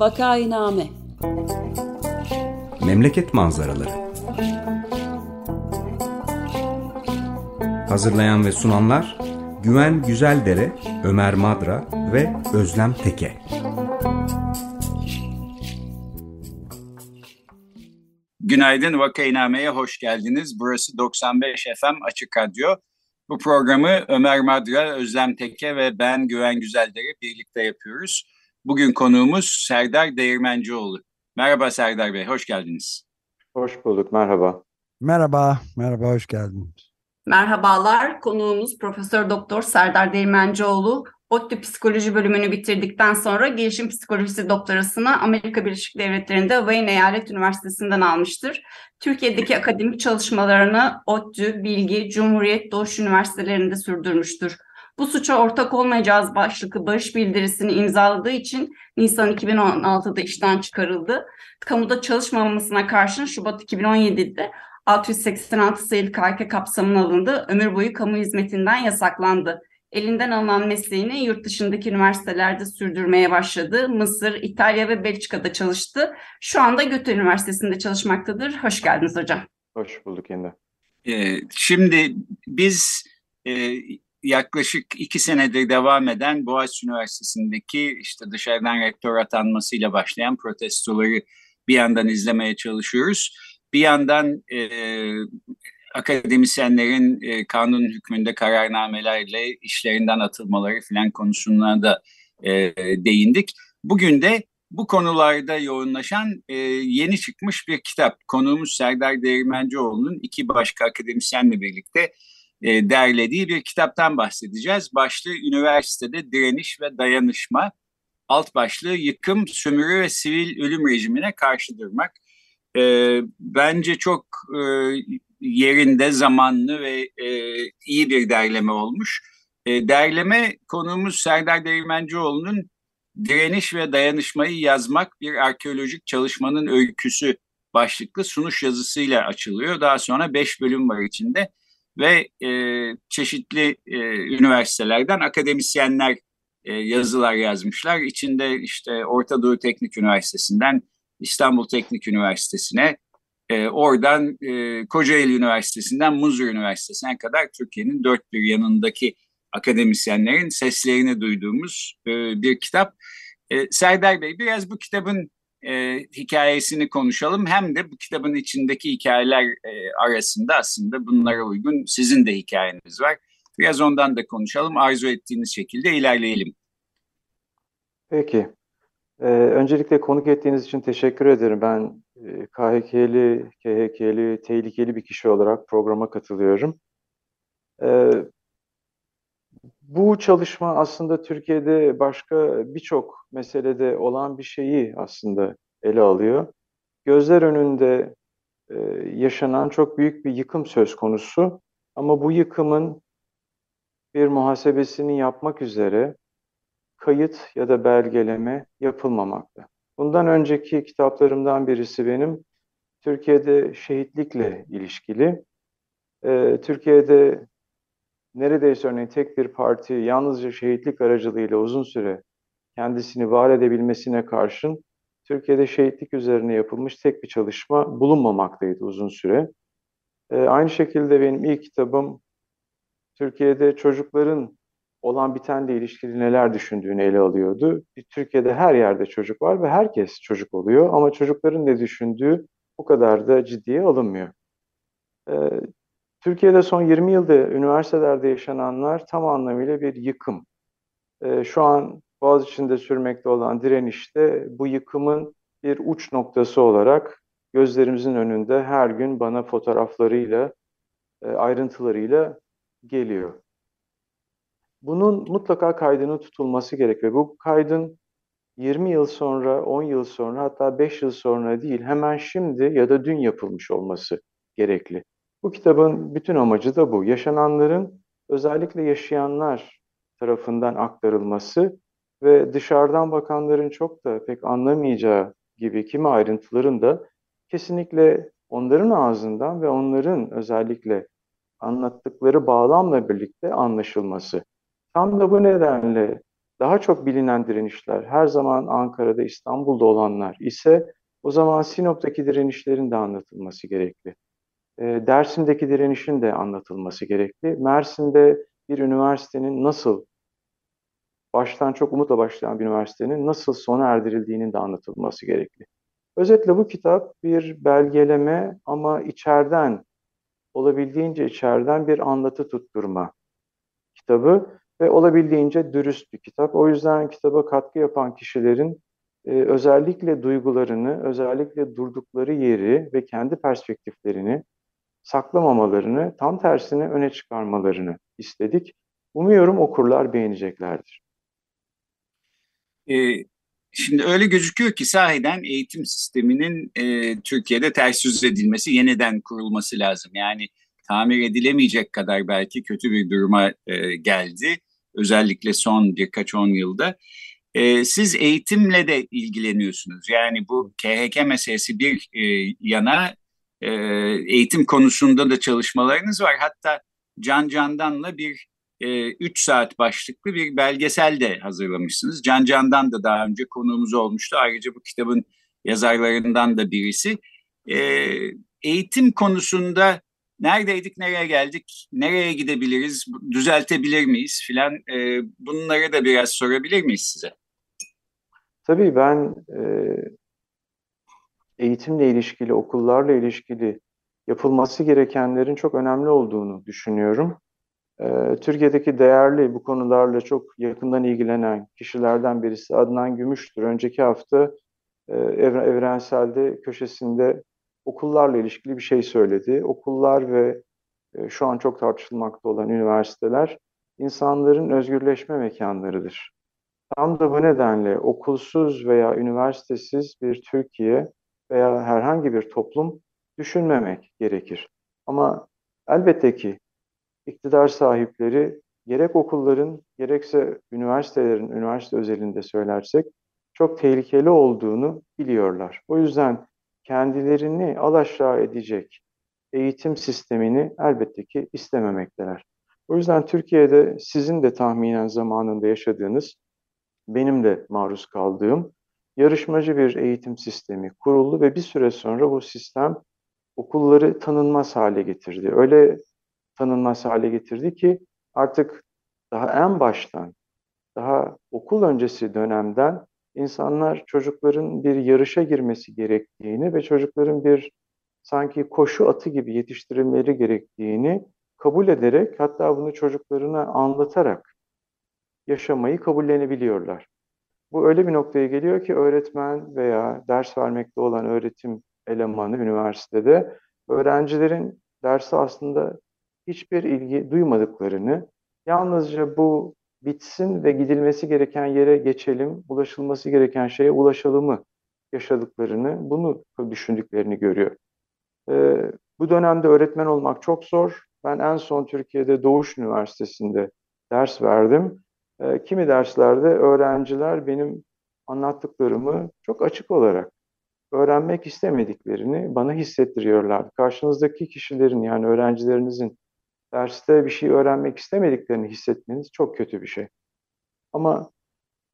Vakainame Memleket manzaraları Hazırlayan ve sunanlar Güven Güzeldere, Ömer Madra ve Özlem Teke. Günaydın Vakainame'ye hoş geldiniz. Burası 95 FM Açık Radyo. Bu programı Ömer Madra, Özlem Teke ve ben Güven Güzeldere birlikte yapıyoruz. Bugün konuğumuz Serdar Değirmencioğlu. Merhaba Serdar Bey, hoş geldiniz. Hoş bulduk, merhaba. Merhaba, merhaba, hoş geldiniz. Merhabalar, konuğumuz Profesör Doktor Serdar Değirmencioğlu. ODTÜ Psikoloji bölümünü bitirdikten sonra gelişim psikolojisi doktorasını Amerika Birleşik Devletleri'nde Wayne Eyalet Üniversitesi'nden almıştır. Türkiye'deki akademik çalışmalarını ODTÜ, Bilgi, Cumhuriyet, Doğuş Üniversitelerinde sürdürmüştür. Bu suça ortak olmayacağız başlıklı barış bildirisini imzaladığı için Nisan 2016'da işten çıkarıldı. Kamuda çalışmamasına karşın Şubat 2017'de 686 sayılı KK kapsamına alındı. Ömür boyu kamu hizmetinden yasaklandı. Elinden alınan mesleğini yurt dışındaki üniversitelerde sürdürmeye başladı. Mısır, İtalya ve Belçika'da çalıştı. Şu anda Göte Üniversitesi'nde çalışmaktadır. Hoş geldiniz hocam. Hoş bulduk yine. Ee, şimdi biz e, yaklaşık iki senedir devam eden Boğaziçi Üniversitesi'ndeki işte dışarıdan rektör atanmasıyla başlayan protestoları bir yandan izlemeye çalışıyoruz. Bir yandan e, akademisyenlerin e, kanun hükmünde kararnamelerle işlerinden atılmaları filan konusuna da e, değindik. Bugün de bu konularda yoğunlaşan e, yeni çıkmış bir kitap. Konuğumuz Serdar Değirmencioğlu'nun iki başka akademisyenle birlikte e, derlediği bir kitaptan bahsedeceğiz. Başlığı Üniversitede Direniş ve Dayanışma, alt başlığı Yıkım, Sömürü ve Sivil Ölüm Rejimine Karşı Durmak. E, bence çok e, yerinde, zamanlı ve e, iyi bir derleme olmuş. E, derleme konuğumuz Serdar Değirmencioğlu'nun Direniş ve Dayanışmayı Yazmak Bir Arkeolojik Çalışmanın Öyküsü başlıklı sunuş yazısıyla açılıyor. Daha sonra beş bölüm var içinde ve e, çeşitli e, üniversitelerden akademisyenler e, yazılar yazmışlar. İçinde işte Orta Doğu Teknik Üniversitesi'nden İstanbul Teknik Üniversitesi'ne, e, oradan e, Kocaeli Üniversitesi'nden Muzur Üniversitesi'ne kadar Türkiye'nin dört bir yanındaki akademisyenlerin seslerini duyduğumuz e, bir kitap. E, Serdar Bey biraz bu kitabın e, hikayesini konuşalım. Hem de bu kitabın içindeki hikayeler e, arasında aslında bunlara uygun sizin de hikayeniz var. Biraz ondan da konuşalım. Arzu ettiğiniz şekilde ilerleyelim. Peki. Ee, öncelikle konuk ettiğiniz için teşekkür ederim. Ben e, KHK'li, KHK'li, tehlikeli bir kişi olarak programa katılıyorum. Ee, bu çalışma aslında Türkiye'de başka birçok meselede olan bir şeyi aslında ele alıyor. Gözler önünde e, yaşanan çok büyük bir yıkım söz konusu ama bu yıkımın bir muhasebesini yapmak üzere kayıt ya da belgeleme yapılmamakta. Bundan önceki kitaplarımdan birisi benim Türkiye'de şehitlikle ilişkili. Ee, Türkiye'de neredeyse örneğin tek bir parti yalnızca şehitlik aracılığıyla uzun süre kendisini var edebilmesine karşın Türkiye'de şehitlik üzerine yapılmış tek bir çalışma bulunmamaktaydı uzun süre. Ee, aynı şekilde benim ilk kitabım Türkiye'de çocukların olan bitenle ilişkili neler düşündüğünü ele alıyordu. Türkiye'de her yerde çocuk var ve herkes çocuk oluyor ama çocukların ne düşündüğü bu kadar da ciddiye alınmıyor. Ee, Türkiye'de son 20 yılda üniversitelerde yaşananlar tam anlamıyla bir yıkım. Ee, şu an Boğaziçi'nde sürmekte olan direnişte bu yıkımın bir uç noktası olarak gözlerimizin önünde her gün bana fotoğraflarıyla, e, ayrıntılarıyla geliyor. Bunun mutlaka kaydının tutulması gerek ve bu kaydın 20 yıl sonra, 10 yıl sonra hatta 5 yıl sonra değil hemen şimdi ya da dün yapılmış olması gerekli. Bu kitabın bütün amacı da bu. Yaşananların özellikle yaşayanlar tarafından aktarılması ve dışarıdan bakanların çok da pek anlamayacağı gibi kimi ayrıntıların da kesinlikle onların ağzından ve onların özellikle anlattıkları bağlamla birlikte anlaşılması. Tam da bu nedenle daha çok bilinen direnişler her zaman Ankara'da, İstanbul'da olanlar ise o zaman Sinop'taki direnişlerin de anlatılması gerekli. E, Dersim'deki direnişin de anlatılması gerekli. Mersin'de bir üniversitenin nasıl baştan çok umutla başlayan bir üniversitenin nasıl sona erdirildiğinin de anlatılması gerekli. Özetle bu kitap bir belgeleme ama içeriden, olabildiğince içeriden bir anlatı tutturma kitabı ve olabildiğince dürüst bir kitap. O yüzden kitaba katkı yapan kişilerin e, özellikle duygularını, özellikle durdukları yeri ve kendi perspektiflerini saklamamalarını, tam tersine öne çıkarmalarını istedik. Umuyorum okurlar beğeneceklerdir. Ee, şimdi öyle gözüküyor ki sahiden eğitim sisteminin e, Türkiye'de ters yüz edilmesi, yeniden kurulması lazım. Yani tamir edilemeyecek kadar belki kötü bir duruma e, geldi. Özellikle son birkaç on yılda. E, siz eğitimle de ilgileniyorsunuz. Yani bu KHK meselesi bir e, yana e, eğitim konusunda da çalışmalarınız var. Hatta Can Candan'la bir 3 e, saat başlıklı bir belgesel de hazırlamışsınız. Can Candan da daha önce konuğumuz olmuştu. Ayrıca bu kitabın yazarlarından da birisi. E, eğitim konusunda neredeydik, nereye geldik, nereye gidebiliriz, düzeltebilir miyiz filan e, bunları da biraz sorabilir miyiz size? Tabii ben e, eğitimle ilişkili, okullarla ilişkili yapılması gerekenlerin çok önemli olduğunu düşünüyorum. Ee, Türkiye'deki değerli bu konularla çok yakından ilgilenen kişilerden birisi Adnan Gümüş'tür. Önceki hafta e, Evrensel'de köşesinde okullarla ilişkili bir şey söyledi. Okullar ve e, şu an çok tartışılmakta olan üniversiteler insanların özgürleşme mekanlarıdır. Tam da bu nedenle okulsuz veya üniversitesiz bir Türkiye veya herhangi bir toplum düşünmemek gerekir. Ama elbette ki iktidar sahipleri gerek okulların gerekse üniversitelerin, üniversite özelinde söylersek çok tehlikeli olduğunu biliyorlar. O yüzden kendilerini alaşağı edecek eğitim sistemini elbette ki istememekteler. O yüzden Türkiye'de sizin de tahminen zamanında yaşadığınız, benim de maruz kaldığım yarışmacı bir eğitim sistemi kuruldu ve bir süre sonra bu sistem okulları tanınmaz hale getirdi. Öyle tanınmaz hale getirdi ki artık daha en baştan, daha okul öncesi dönemden insanlar çocukların bir yarışa girmesi gerektiğini ve çocukların bir sanki koşu atı gibi yetiştirilmeleri gerektiğini kabul ederek hatta bunu çocuklarına anlatarak yaşamayı kabullenebiliyorlar. Bu öyle bir noktaya geliyor ki öğretmen veya ders vermekte olan öğretim elemanı üniversitede öğrencilerin dersi aslında hiçbir ilgi duymadıklarını, yalnızca bu bitsin ve gidilmesi gereken yere geçelim, ulaşılması gereken şeye ulaşalımı yaşadıklarını, bunu düşündüklerini görüyor. Ee, bu dönemde öğretmen olmak çok zor. Ben en son Türkiye'de Doğuş Üniversitesi'nde ders verdim. Ee, kimi derslerde öğrenciler benim anlattıklarımı çok açık olarak öğrenmek istemediklerini bana hissettiriyorlardı. Karşınızdaki kişilerin yani öğrencilerinizin derste bir şey öğrenmek istemediklerini hissetmeniz çok kötü bir şey. Ama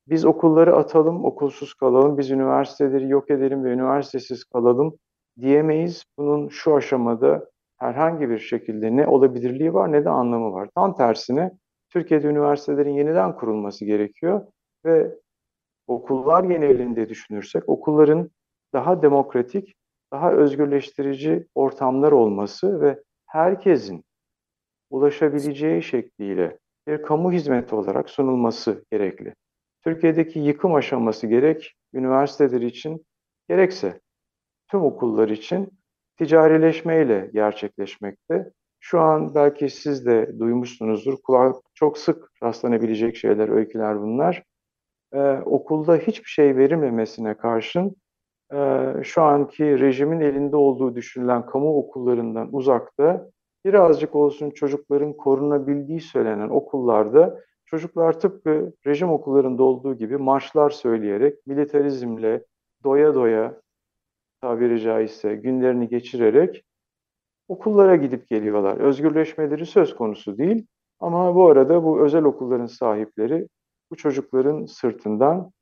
biz okulları atalım, okulsuz kalalım, biz üniversiteleri yok edelim ve üniversitesiz kalalım diyemeyiz. Bunun şu aşamada herhangi bir şekilde ne olabilirliği var ne de anlamı var. Tam tersine Türkiye'de üniversitelerin yeniden kurulması gerekiyor ve okullar genelinde düşünürsek okulların daha demokratik, daha özgürleştirici ortamlar olması ve herkesin ulaşabileceği şekliyle bir kamu hizmeti olarak sunulması gerekli. Türkiye'deki yıkım aşaması gerek üniversiteler için gerekse tüm okullar için ticarileşmeyle gerçekleşmekte. Şu an belki siz de duymuşsunuzdur. Kulak çok sık rastlanabilecek şeyler, öyküler bunlar. Ee, okulda hiçbir şey verilmemesine karşın e, şu anki rejimin elinde olduğu düşünülen kamu okullarından uzakta birazcık olsun çocukların korunabildiği söylenen okullarda çocuklar tıpkı rejim okullarında olduğu gibi marşlar söyleyerek, militarizmle doya doya tabiri caizse günlerini geçirerek okullara gidip geliyorlar. Özgürleşmeleri söz konusu değil ama bu arada bu özel okulların sahipleri bu çocukların sırtından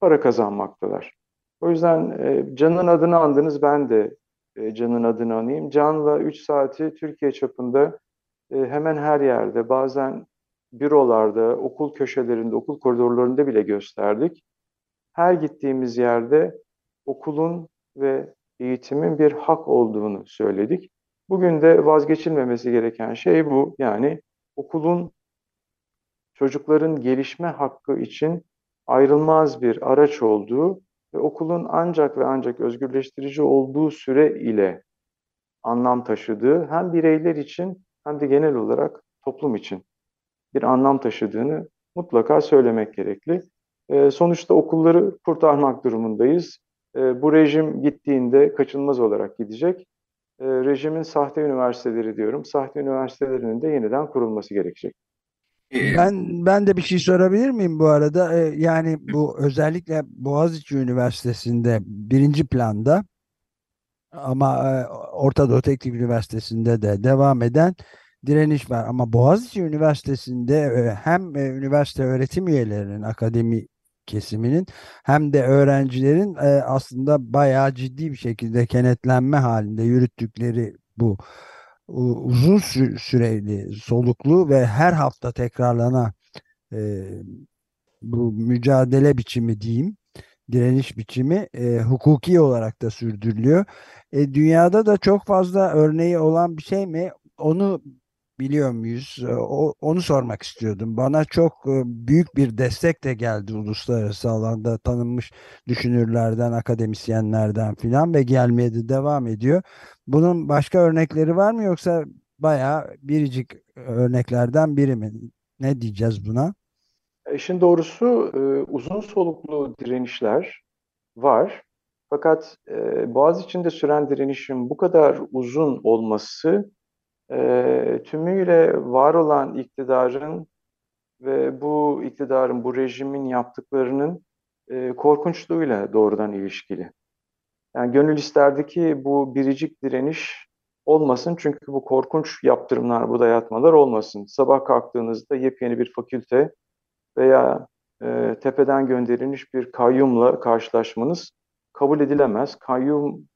para kazanmaktalar. O yüzden e, Can'ın adını andınız, ben de e, Can'ın adını anayım. Can'la 3 saati Türkiye çapında e, hemen her yerde, bazen bürolarda, okul köşelerinde, okul koridorlarında bile gösterdik. Her gittiğimiz yerde okulun ve eğitimin bir hak olduğunu söyledik. Bugün de vazgeçilmemesi gereken şey bu. Yani okulun çocukların gelişme hakkı için ayrılmaz bir araç olduğu ve okulun ancak ve ancak özgürleştirici olduğu süre ile anlam taşıdığı hem bireyler için hem de genel olarak toplum için bir anlam taşıdığını mutlaka söylemek gerekli. E, sonuçta okulları kurtarmak durumundayız. E, bu rejim gittiğinde kaçınılmaz olarak gidecek. E, rejimin sahte üniversiteleri diyorum. Sahte üniversitelerinin de yeniden kurulması gerekecek. Ben ben de bir şey sorabilir miyim bu arada? Ee, yani bu özellikle Boğaziçi Üniversitesi'nde birinci planda ama e, Orta Doğu Teknik Üniversitesi'nde de devam eden direniş var. Ama Boğaziçi Üniversitesi'nde e, hem e, üniversite öğretim üyelerinin, akademi kesiminin hem de öğrencilerin e, aslında bayağı ciddi bir şekilde kenetlenme halinde yürüttükleri bu uzun süreli soluklu ve her hafta tekrarlanan bu mücadele biçimi diyeyim direniş biçimi e, hukuki olarak da sürdürülüyor. E, dünyada da çok fazla örneği olan bir şey mi? Onu biliyor muyuz? Ee, o, onu sormak istiyordum. Bana çok e, büyük bir destek de geldi uluslararası alanda tanınmış düşünürlerden, akademisyenlerden filan ve gelmeye de devam ediyor. Bunun başka örnekleri var mı yoksa bayağı biricik örneklerden biri mi? Ne diyeceğiz buna? İşin doğrusu e, uzun soluklu direnişler var. Fakat e, Boğaz içinde süren direnişin bu kadar uzun olması e, tümüyle var olan iktidarın ve bu iktidarın, bu rejimin yaptıklarının e, korkunçluğuyla doğrudan ilişkili. Yani gönül isterdi ki bu biricik direniş olmasın çünkü bu korkunç yaptırımlar, bu dayatmalar olmasın. Sabah kalktığınızda yepyeni bir fakülte veya e, tepeden gönderilmiş bir kayyumla karşılaşmanız kabul edilemez. Kayyum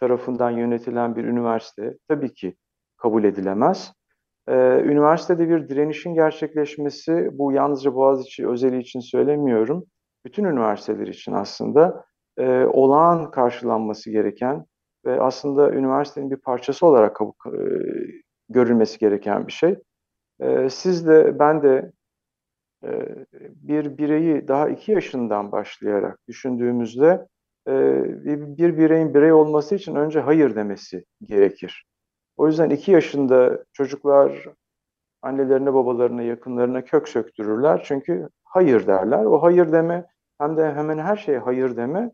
tarafından yönetilen bir üniversite tabii ki kabul edilemez. Ee, üniversitede bir direnişin gerçekleşmesi, bu yalnızca Boğaziçi özeli için söylemiyorum, bütün üniversiteler için aslında e, olağan karşılanması gereken ve aslında üniversitenin bir parçası olarak kabul, e, görülmesi gereken bir şey. E, siz de ben de e, bir bireyi daha iki yaşından başlayarak düşündüğümüzde e, bir bireyin birey olması için önce hayır demesi gerekir. O yüzden iki yaşında çocuklar annelerine, babalarına, yakınlarına kök söktürürler. Çünkü hayır derler. O hayır deme hem de hemen her şeye hayır deme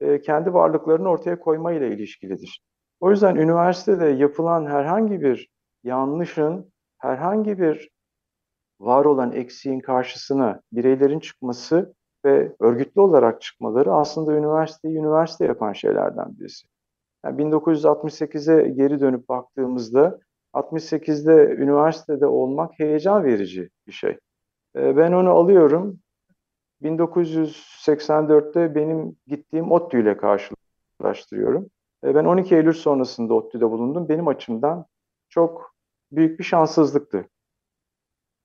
e, kendi varlıklarını ortaya koyma ile ilişkilidir. O yüzden üniversitede yapılan herhangi bir yanlışın, herhangi bir var olan eksiğin karşısına bireylerin çıkması ve örgütlü olarak çıkmaları aslında üniversiteyi üniversite yapan şeylerden birisi. Yani 1968'e geri dönüp baktığımızda 68'de üniversitede olmak heyecan verici bir şey. Ee, ben onu alıyorum. 1984'te benim gittiğim ODTÜ ile karşılaştırıyorum. Ee, ben 12 Eylül sonrasında ODTÜ'de bulundum. Benim açımdan çok büyük bir şanssızlıktı.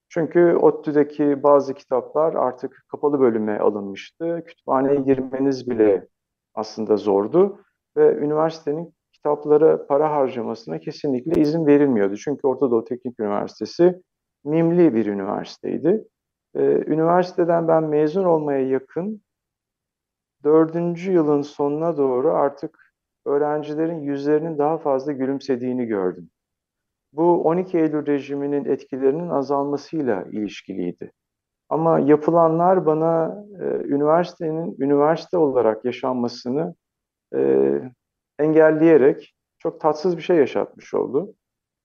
Çünkü ODTÜ'deki bazı kitaplar artık kapalı bölüme alınmıştı. Kütüphaneye girmeniz bile aslında zordu ve üniversitenin kitaplara para harcamasına kesinlikle izin verilmiyordu. Çünkü Orta Doğu Teknik Üniversitesi mimli bir üniversiteydi. Ee, üniversiteden ben mezun olmaya yakın dördüncü yılın sonuna doğru artık öğrencilerin yüzlerinin daha fazla gülümsediğini gördüm. Bu 12 Eylül rejiminin etkilerinin azalmasıyla ilişkiliydi. Ama yapılanlar bana e, üniversitenin üniversite olarak yaşanmasını e, engelleyerek çok tatsız bir şey yaşatmış oldu.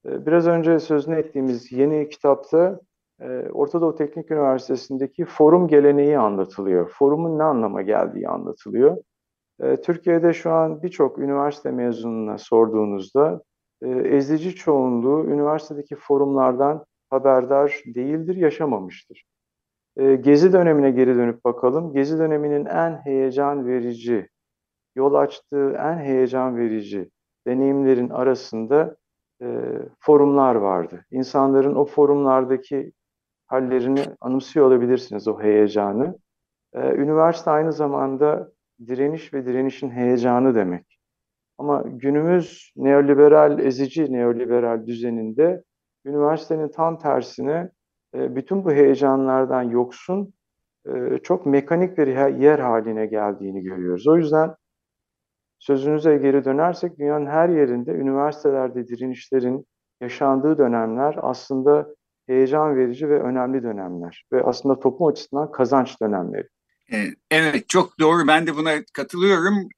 E, biraz önce sözünü ettiğimiz yeni kitapta e, Orta Doğu Teknik Üniversitesi'ndeki forum geleneği anlatılıyor. Forumun ne anlama geldiği anlatılıyor. E, Türkiye'de şu an birçok üniversite mezununa sorduğunuzda e, ezici çoğunluğu üniversitedeki forumlardan haberdar değildir, yaşamamıştır. E, Gezi dönemine geri dönüp bakalım. Gezi döneminin en heyecan verici, yol açtığı en heyecan verici deneyimlerin arasında e, forumlar vardı. İnsanların o forumlardaki hallerini anımsıyor olabilirsiniz, o heyecanı. E, üniversite aynı zamanda direniş ve direnişin heyecanı demek. Ama günümüz neoliberal, ezici neoliberal düzeninde üniversitenin tam tersine e, bütün bu heyecanlardan yoksun, e, çok mekanik bir yer haline geldiğini görüyoruz. O yüzden sözünüze geri dönersek dünyanın her yerinde üniversitelerde direnişlerin yaşandığı dönemler aslında heyecan verici ve önemli dönemler ve aslında toplum açısından kazanç dönemleri. Evet çok doğru ben de buna katılıyorum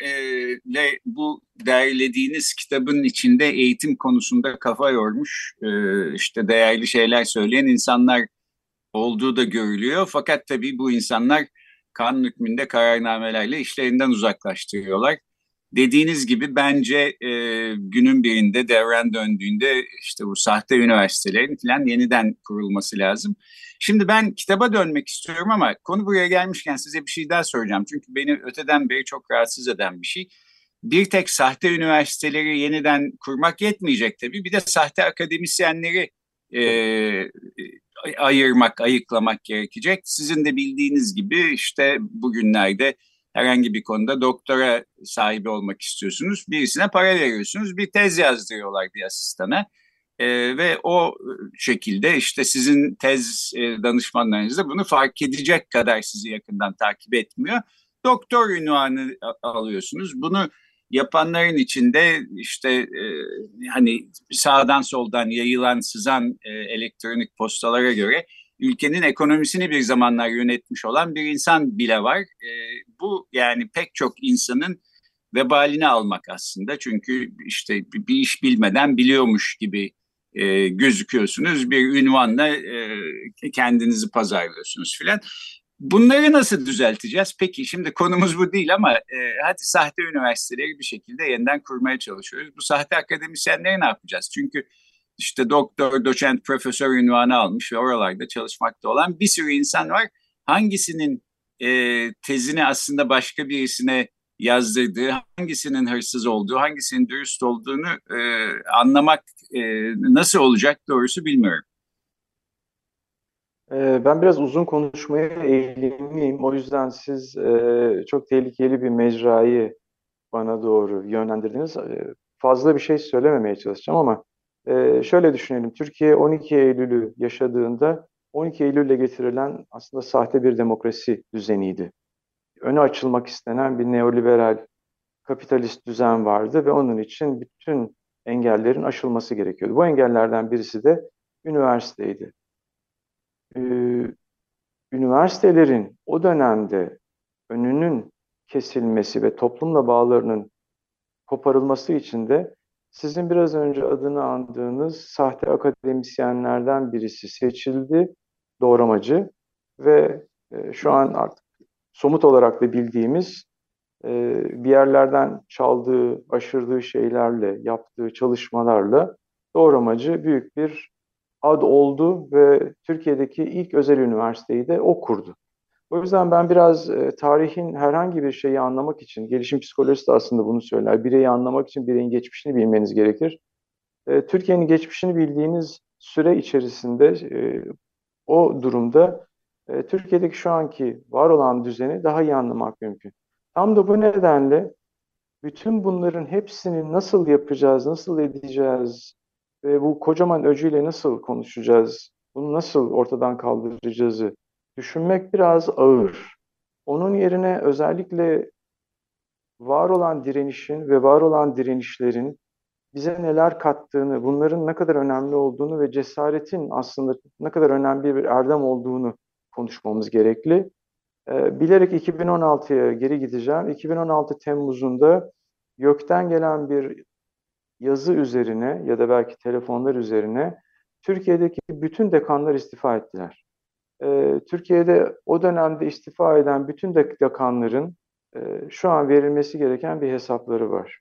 ve bu derlediğiniz kitabın içinde eğitim konusunda kafa yormuş işte değerli şeyler söyleyen insanlar olduğu da görülüyor. Fakat tabii bu insanlar kanun hükmünde kararnamelerle işlerinden uzaklaştırıyorlar. Dediğiniz gibi bence e, günün birinde devren döndüğünde işte bu sahte üniversitelerin falan yeniden kurulması lazım. Şimdi ben kitaba dönmek istiyorum ama konu buraya gelmişken size bir şey daha soracağım. Çünkü beni öteden beri çok rahatsız eden bir şey. Bir tek sahte üniversiteleri yeniden kurmak yetmeyecek tabii. Bir de sahte akademisyenleri e, ayırmak, ayıklamak gerekecek. Sizin de bildiğiniz gibi işte bugünlerde herhangi bir konuda doktora sahibi olmak istiyorsunuz. Birisine para veriyorsunuz. Bir tez yazdırıyorlar bir asistana. E, ve o şekilde işte sizin tez e, danışmanlarınız da bunu fark edecek kadar sizi yakından takip etmiyor. Doktor ünvanı alıyorsunuz. Bunu yapanların içinde işte e, hani sağdan soldan yayılan sızan e, elektronik postalara göre ülkenin ekonomisini bir zamanlar yönetmiş olan bir insan bile var. E, bu yani pek çok insanın vebalini almak aslında. Çünkü işte bir iş bilmeden biliyormuş gibi e, gözüküyorsunuz. Bir ünvanla e, kendinizi pazarlıyorsunuz filan. Bunları nasıl düzelteceğiz? Peki şimdi konumuz bu değil ama e, hadi sahte üniversiteleri bir şekilde yeniden kurmaya çalışıyoruz. Bu sahte akademisyenleri ne yapacağız? Çünkü işte doktor, doçent, profesör ünvanı almış ve oralarda çalışmakta olan bir sürü insan var. Hangisinin e, tezini aslında başka birisine yazdırdığı, hangisinin hırsız olduğu, hangisinin dürüst olduğunu e, anlamak e, nasıl olacak doğrusu bilmiyorum. E, ben biraz uzun konuşmaya eğilimliyim. O yüzden siz e, çok tehlikeli bir mecrayı bana doğru yönlendirdiniz. E, fazla bir şey söylememeye çalışacağım ama e, şöyle düşünelim. Türkiye 12 Eylül'ü yaşadığında 12 Eylül'le getirilen aslında sahte bir demokrasi düzeniydi öne açılmak istenen bir neoliberal kapitalist düzen vardı ve onun için bütün engellerin aşılması gerekiyordu. Bu engellerden birisi de üniversiteydi. Ee, üniversitelerin o dönemde önünün kesilmesi ve toplumla bağlarının koparılması için de sizin biraz önce adını andığınız sahte akademisyenlerden birisi seçildi, doğramacı ve e, şu an artık somut olarak da bildiğimiz e, bir yerlerden çaldığı, aşırdığı şeylerle, yaptığı çalışmalarla doğramacı büyük bir ad oldu ve Türkiye'deki ilk özel üniversiteyi de o kurdu. O yüzden ben biraz e, tarihin herhangi bir şeyi anlamak için, gelişim psikolojisi de aslında bunu söyler, bireyi anlamak için bireyin geçmişini bilmeniz gerekir. E, Türkiye'nin geçmişini bildiğiniz süre içerisinde e, o durumda e, Türkiye'deki şu anki var olan düzeni daha iyi anlamak mümkün. Tam da bu nedenle bütün bunların hepsini nasıl yapacağız, nasıl edeceğiz ve bu kocaman öcüyle nasıl konuşacağız, bunu nasıl ortadan kaldıracağızı düşünmek biraz ağır. Onun yerine özellikle var olan direnişin ve var olan direnişlerin bize neler kattığını, bunların ne kadar önemli olduğunu ve cesaretin aslında ne kadar önemli bir erdem olduğunu konuşmamız gerekli. E, bilerek 2016'ya geri gideceğim. 2016 Temmuz'unda gökten gelen bir yazı üzerine ya da belki telefonlar üzerine Türkiye'deki bütün dekanlar istifa ettiler. E, Türkiye'de o dönemde istifa eden bütün dekanların e, şu an verilmesi gereken bir hesapları var.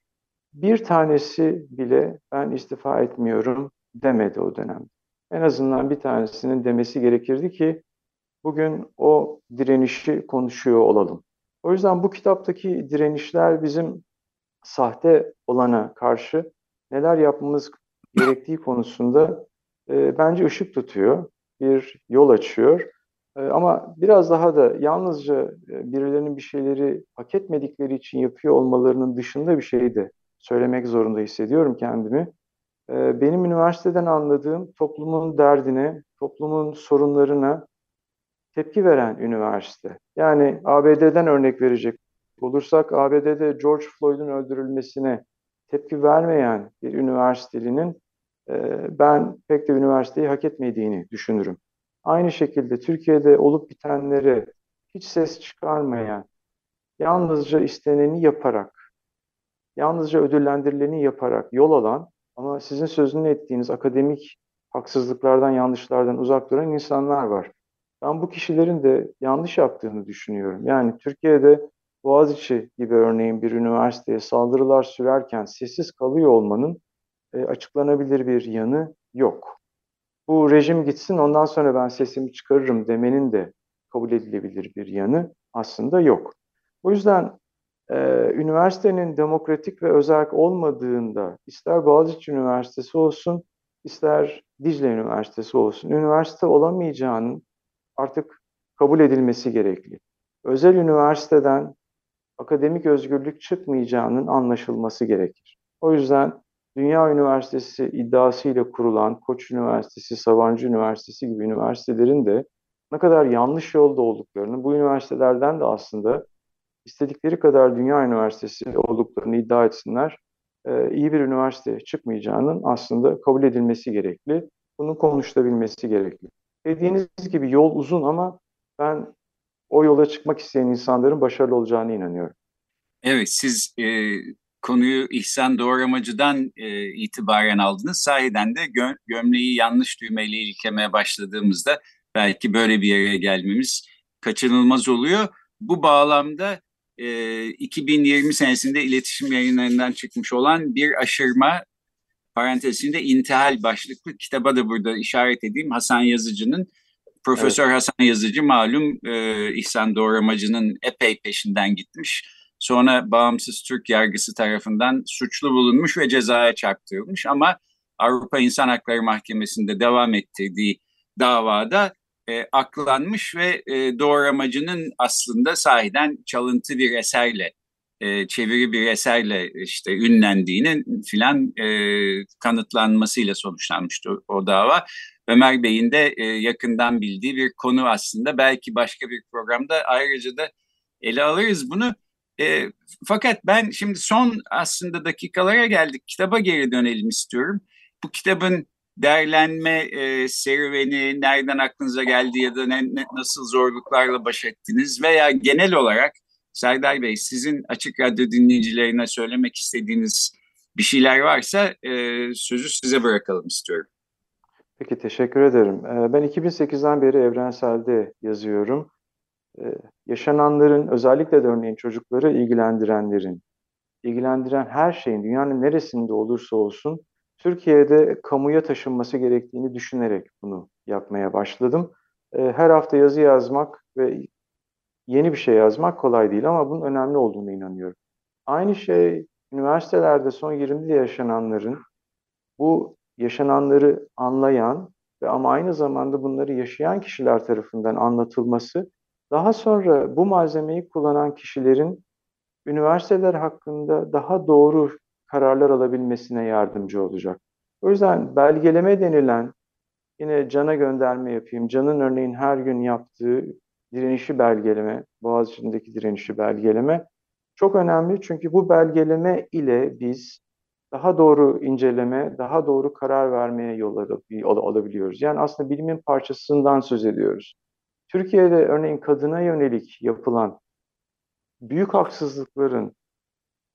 Bir tanesi bile ben istifa etmiyorum demedi o dönemde. En azından bir tanesinin demesi gerekirdi ki bugün o direnişi konuşuyor olalım. O yüzden bu kitaptaki direnişler bizim sahte olana karşı neler yapmamız gerektiği konusunda e, bence ışık tutuyor, bir yol açıyor. E, ama biraz daha da yalnızca e, birilerinin bir şeyleri hak etmedikleri için yapıyor olmalarının dışında bir şeyi de söylemek zorunda hissediyorum kendimi. E, benim üniversiteden anladığım toplumun derdine, toplumun sorunlarına tepki veren üniversite. Yani ABD'den örnek verecek olursak ABD'de George Floyd'un öldürülmesine tepki vermeyen bir üniversitelinin ben pek de üniversiteyi hak etmediğini düşünürüm. Aynı şekilde Türkiye'de olup bitenlere hiç ses çıkarmayan, yalnızca isteneni yaparak, yalnızca ödüllendirileni yaparak yol alan ama sizin sözünü ettiğiniz akademik haksızlıklardan, yanlışlardan uzak duran insanlar var. Ben bu kişilerin de yanlış yaptığını düşünüyorum. Yani Türkiye'de Boğaziçi gibi örneğin bir üniversiteye saldırılar sürerken sessiz kalıyor olmanın e, açıklanabilir bir yanı yok. Bu rejim gitsin ondan sonra ben sesimi çıkarırım demenin de kabul edilebilir bir yanı aslında yok. O yüzden e, üniversitenin demokratik ve özerk olmadığında ister Boğaziçi Üniversitesi olsun ister Dicle Üniversitesi olsun üniversite olamayacağının artık kabul edilmesi gerekli. Özel üniversiteden akademik özgürlük çıkmayacağının anlaşılması gerekir. O yüzden Dünya Üniversitesi iddiasıyla kurulan Koç Üniversitesi, Sabancı Üniversitesi gibi üniversitelerin de ne kadar yanlış yolda olduklarını, bu üniversitelerden de aslında istedikleri kadar Dünya Üniversitesi olduklarını iddia etsinler, e, iyi bir üniversite çıkmayacağının aslında kabul edilmesi gerekli. Bunun konuşulabilmesi gerekli. Dediğiniz gibi yol uzun ama ben o yola çıkmak isteyen insanların başarılı olacağına inanıyorum. Evet, siz e, konuyu İhsan Doğramacı'dan e, itibaren aldınız. Sahiden de gö gömleği yanlış düğmeyle iliklemeye başladığımızda belki böyle bir yere gelmemiz kaçınılmaz oluyor. Bu bağlamda e, 2020 senesinde iletişim yayınlarından çıkmış olan bir aşırma parantezinde intihal başlıklı kitaba da burada işaret edeyim. Hasan Yazıcı'nın Profesör evet. Hasan Yazıcı malum e, İhsan Doğramacı'nın epey peşinden gitmiş. Sonra bağımsız Türk yargısı tarafından suçlu bulunmuş ve cezaya çarptırılmış ama Avrupa İnsan Hakları Mahkemesi'nde devam ettirdiği davada e, aklanmış ve e, doğramacının aslında sahiden çalıntı bir eserle e, çeviri bir eserle işte ünlendiğinin filan e, kanıtlanmasıyla sonuçlanmıştı o, o dava. Ömer Bey'in de e, yakından bildiği bir konu aslında. Belki başka bir programda ayrıca da ele alırız bunu. E, fakat ben şimdi son aslında dakikalara geldik. Kitaba geri dönelim istiyorum. Bu kitabın derlenme e, serüveni nereden aklınıza geldi ya da ne, nasıl zorluklarla baş ettiniz veya genel olarak Serdar Bey sizin Açık Radyo dinleyicilerine söylemek istediğiniz bir şeyler varsa e, sözü size bırakalım istiyorum. Peki teşekkür ederim. E, ben 2008'den beri Evrensel'de yazıyorum. E, yaşananların özellikle de örneğin çocukları ilgilendirenlerin, ilgilendiren her şeyin dünyanın neresinde olursa olsun Türkiye'de kamuya taşınması gerektiğini düşünerek bunu yapmaya başladım. E, her hafta yazı yazmak ve yeni bir şey yazmak kolay değil ama bunun önemli olduğunu inanıyorum. Aynı şey üniversitelerde son 20 yılda yaşananların bu yaşananları anlayan ve ama aynı zamanda bunları yaşayan kişiler tarafından anlatılması daha sonra bu malzemeyi kullanan kişilerin üniversiteler hakkında daha doğru kararlar alabilmesine yardımcı olacak. O yüzden belgeleme denilen yine Can'a gönderme yapayım. Can'ın örneğin her gün yaptığı direnişi belgeleme, Boğaziçi'ndeki direnişi belgeleme çok önemli. Çünkü bu belgeleme ile biz daha doğru inceleme, daha doğru karar vermeye yol alabiliyoruz. Yani aslında bilimin parçasından söz ediyoruz. Türkiye'de örneğin kadına yönelik yapılan büyük haksızlıkların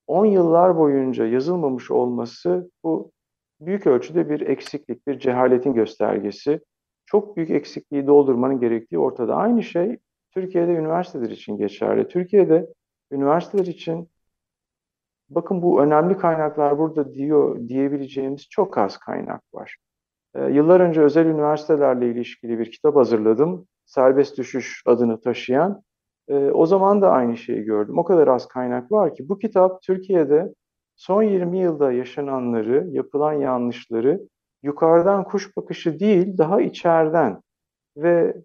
10 yıllar boyunca yazılmamış olması bu büyük ölçüde bir eksiklik, bir cehaletin göstergesi. Çok büyük eksikliği doldurmanın gerektiği ortada. Aynı şey Türkiye'de üniversiteler için geçerli. Türkiye'de üniversiteler için bakın bu önemli kaynaklar burada diyor diyebileceğimiz çok az kaynak var. Ee, yıllar önce özel üniversitelerle ilişkili bir kitap hazırladım. Serbest düşüş adını taşıyan. E, o zaman da aynı şeyi gördüm. O kadar az kaynak var ki bu kitap Türkiye'de son 20 yılda yaşananları, yapılan yanlışları yukarıdan kuş bakışı değil, daha içeriden ve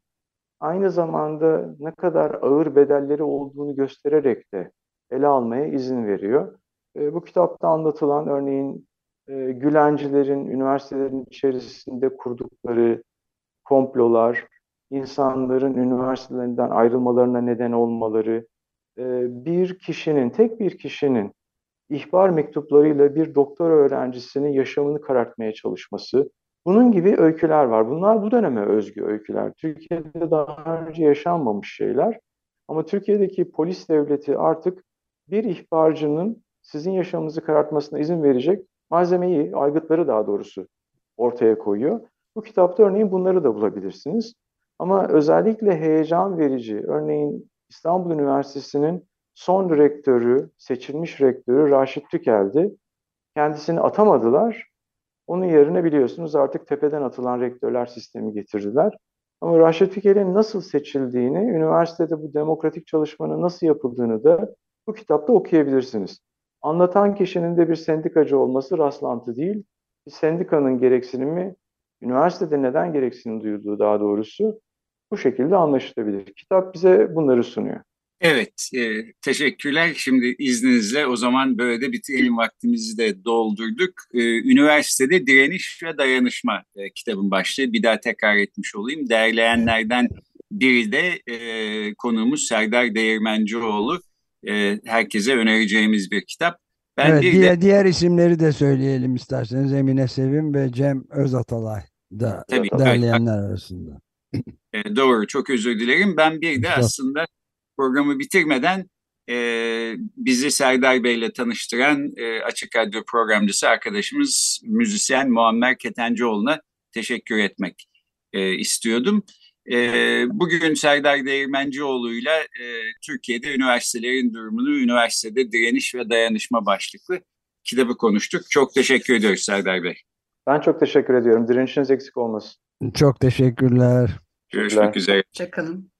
aynı zamanda ne kadar ağır bedelleri olduğunu göstererek de ele almaya izin veriyor. E, bu kitapta anlatılan örneğin e, Gülencilerin üniversitelerin içerisinde kurdukları komplolar, insanların üniversitelerinden ayrılmalarına neden olmaları, e, bir kişinin, tek bir kişinin ihbar mektuplarıyla bir doktor öğrencisinin yaşamını karartmaya çalışması, bunun gibi öyküler var. Bunlar bu döneme özgü öyküler. Türkiye'de daha önce yaşanmamış şeyler. Ama Türkiye'deki polis devleti artık bir ihbarcının sizin yaşamınızı karartmasına izin verecek malzemeyi, aygıtları daha doğrusu ortaya koyuyor. Bu kitapta örneğin bunları da bulabilirsiniz. Ama özellikle heyecan verici, örneğin İstanbul Üniversitesi'nin son rektörü, seçilmiş rektörü Raşit Tükel'di. Kendisini atamadılar. Onun yerine biliyorsunuz artık tepeden atılan rektörler sistemi getirdiler. Ama Raşit Tükel'in nasıl seçildiğini, üniversitede bu demokratik çalışmanın nasıl yapıldığını da bu kitapta okuyabilirsiniz. Anlatan kişinin de bir sendikacı olması rastlantı değil. Bir sendikanın gereksinimi, üniversitede neden gereksinim duyulduğu daha doğrusu bu şekilde anlaşılabilir. Kitap bize bunları sunuyor. Evet, e, teşekkürler. Şimdi izninizle o zaman böyle de bitirelim vaktimizi de doldurduk. E, Üniversitede Direniş ve Dayanışma e, kitabın başlığı. Bir daha tekrar etmiş olayım. Derleyenlerden biri de e, konuğumuz Serdar Değirmencioğlu. E, herkese önereceğimiz bir kitap. Ben evet, bir diğer, de, diğer isimleri de söyleyelim isterseniz. Emine Sevim ve Cem Özatalay da Tabii, derleyenler evet. arasında. E, doğru, çok özür dilerim. Ben bir de aslında programı bitirmeden e, bizi Serdar Bey ile tanıştıran e, Açık Radyo programcısı arkadaşımız müzisyen Muammer Ketencioğlu'na teşekkür etmek e, istiyordum. E, bugün Serdar Değirmencioğlu'yla e, Türkiye'de üniversitelerin durumunu, üniversitede direniş ve dayanışma başlıklı kitabı konuştuk. Çok teşekkür ediyoruz Serdar Bey. Ben çok teşekkür ediyorum. Direnişiniz eksik olmasın. Çok teşekkürler. Görüşmek üzere. Hoşçakalın.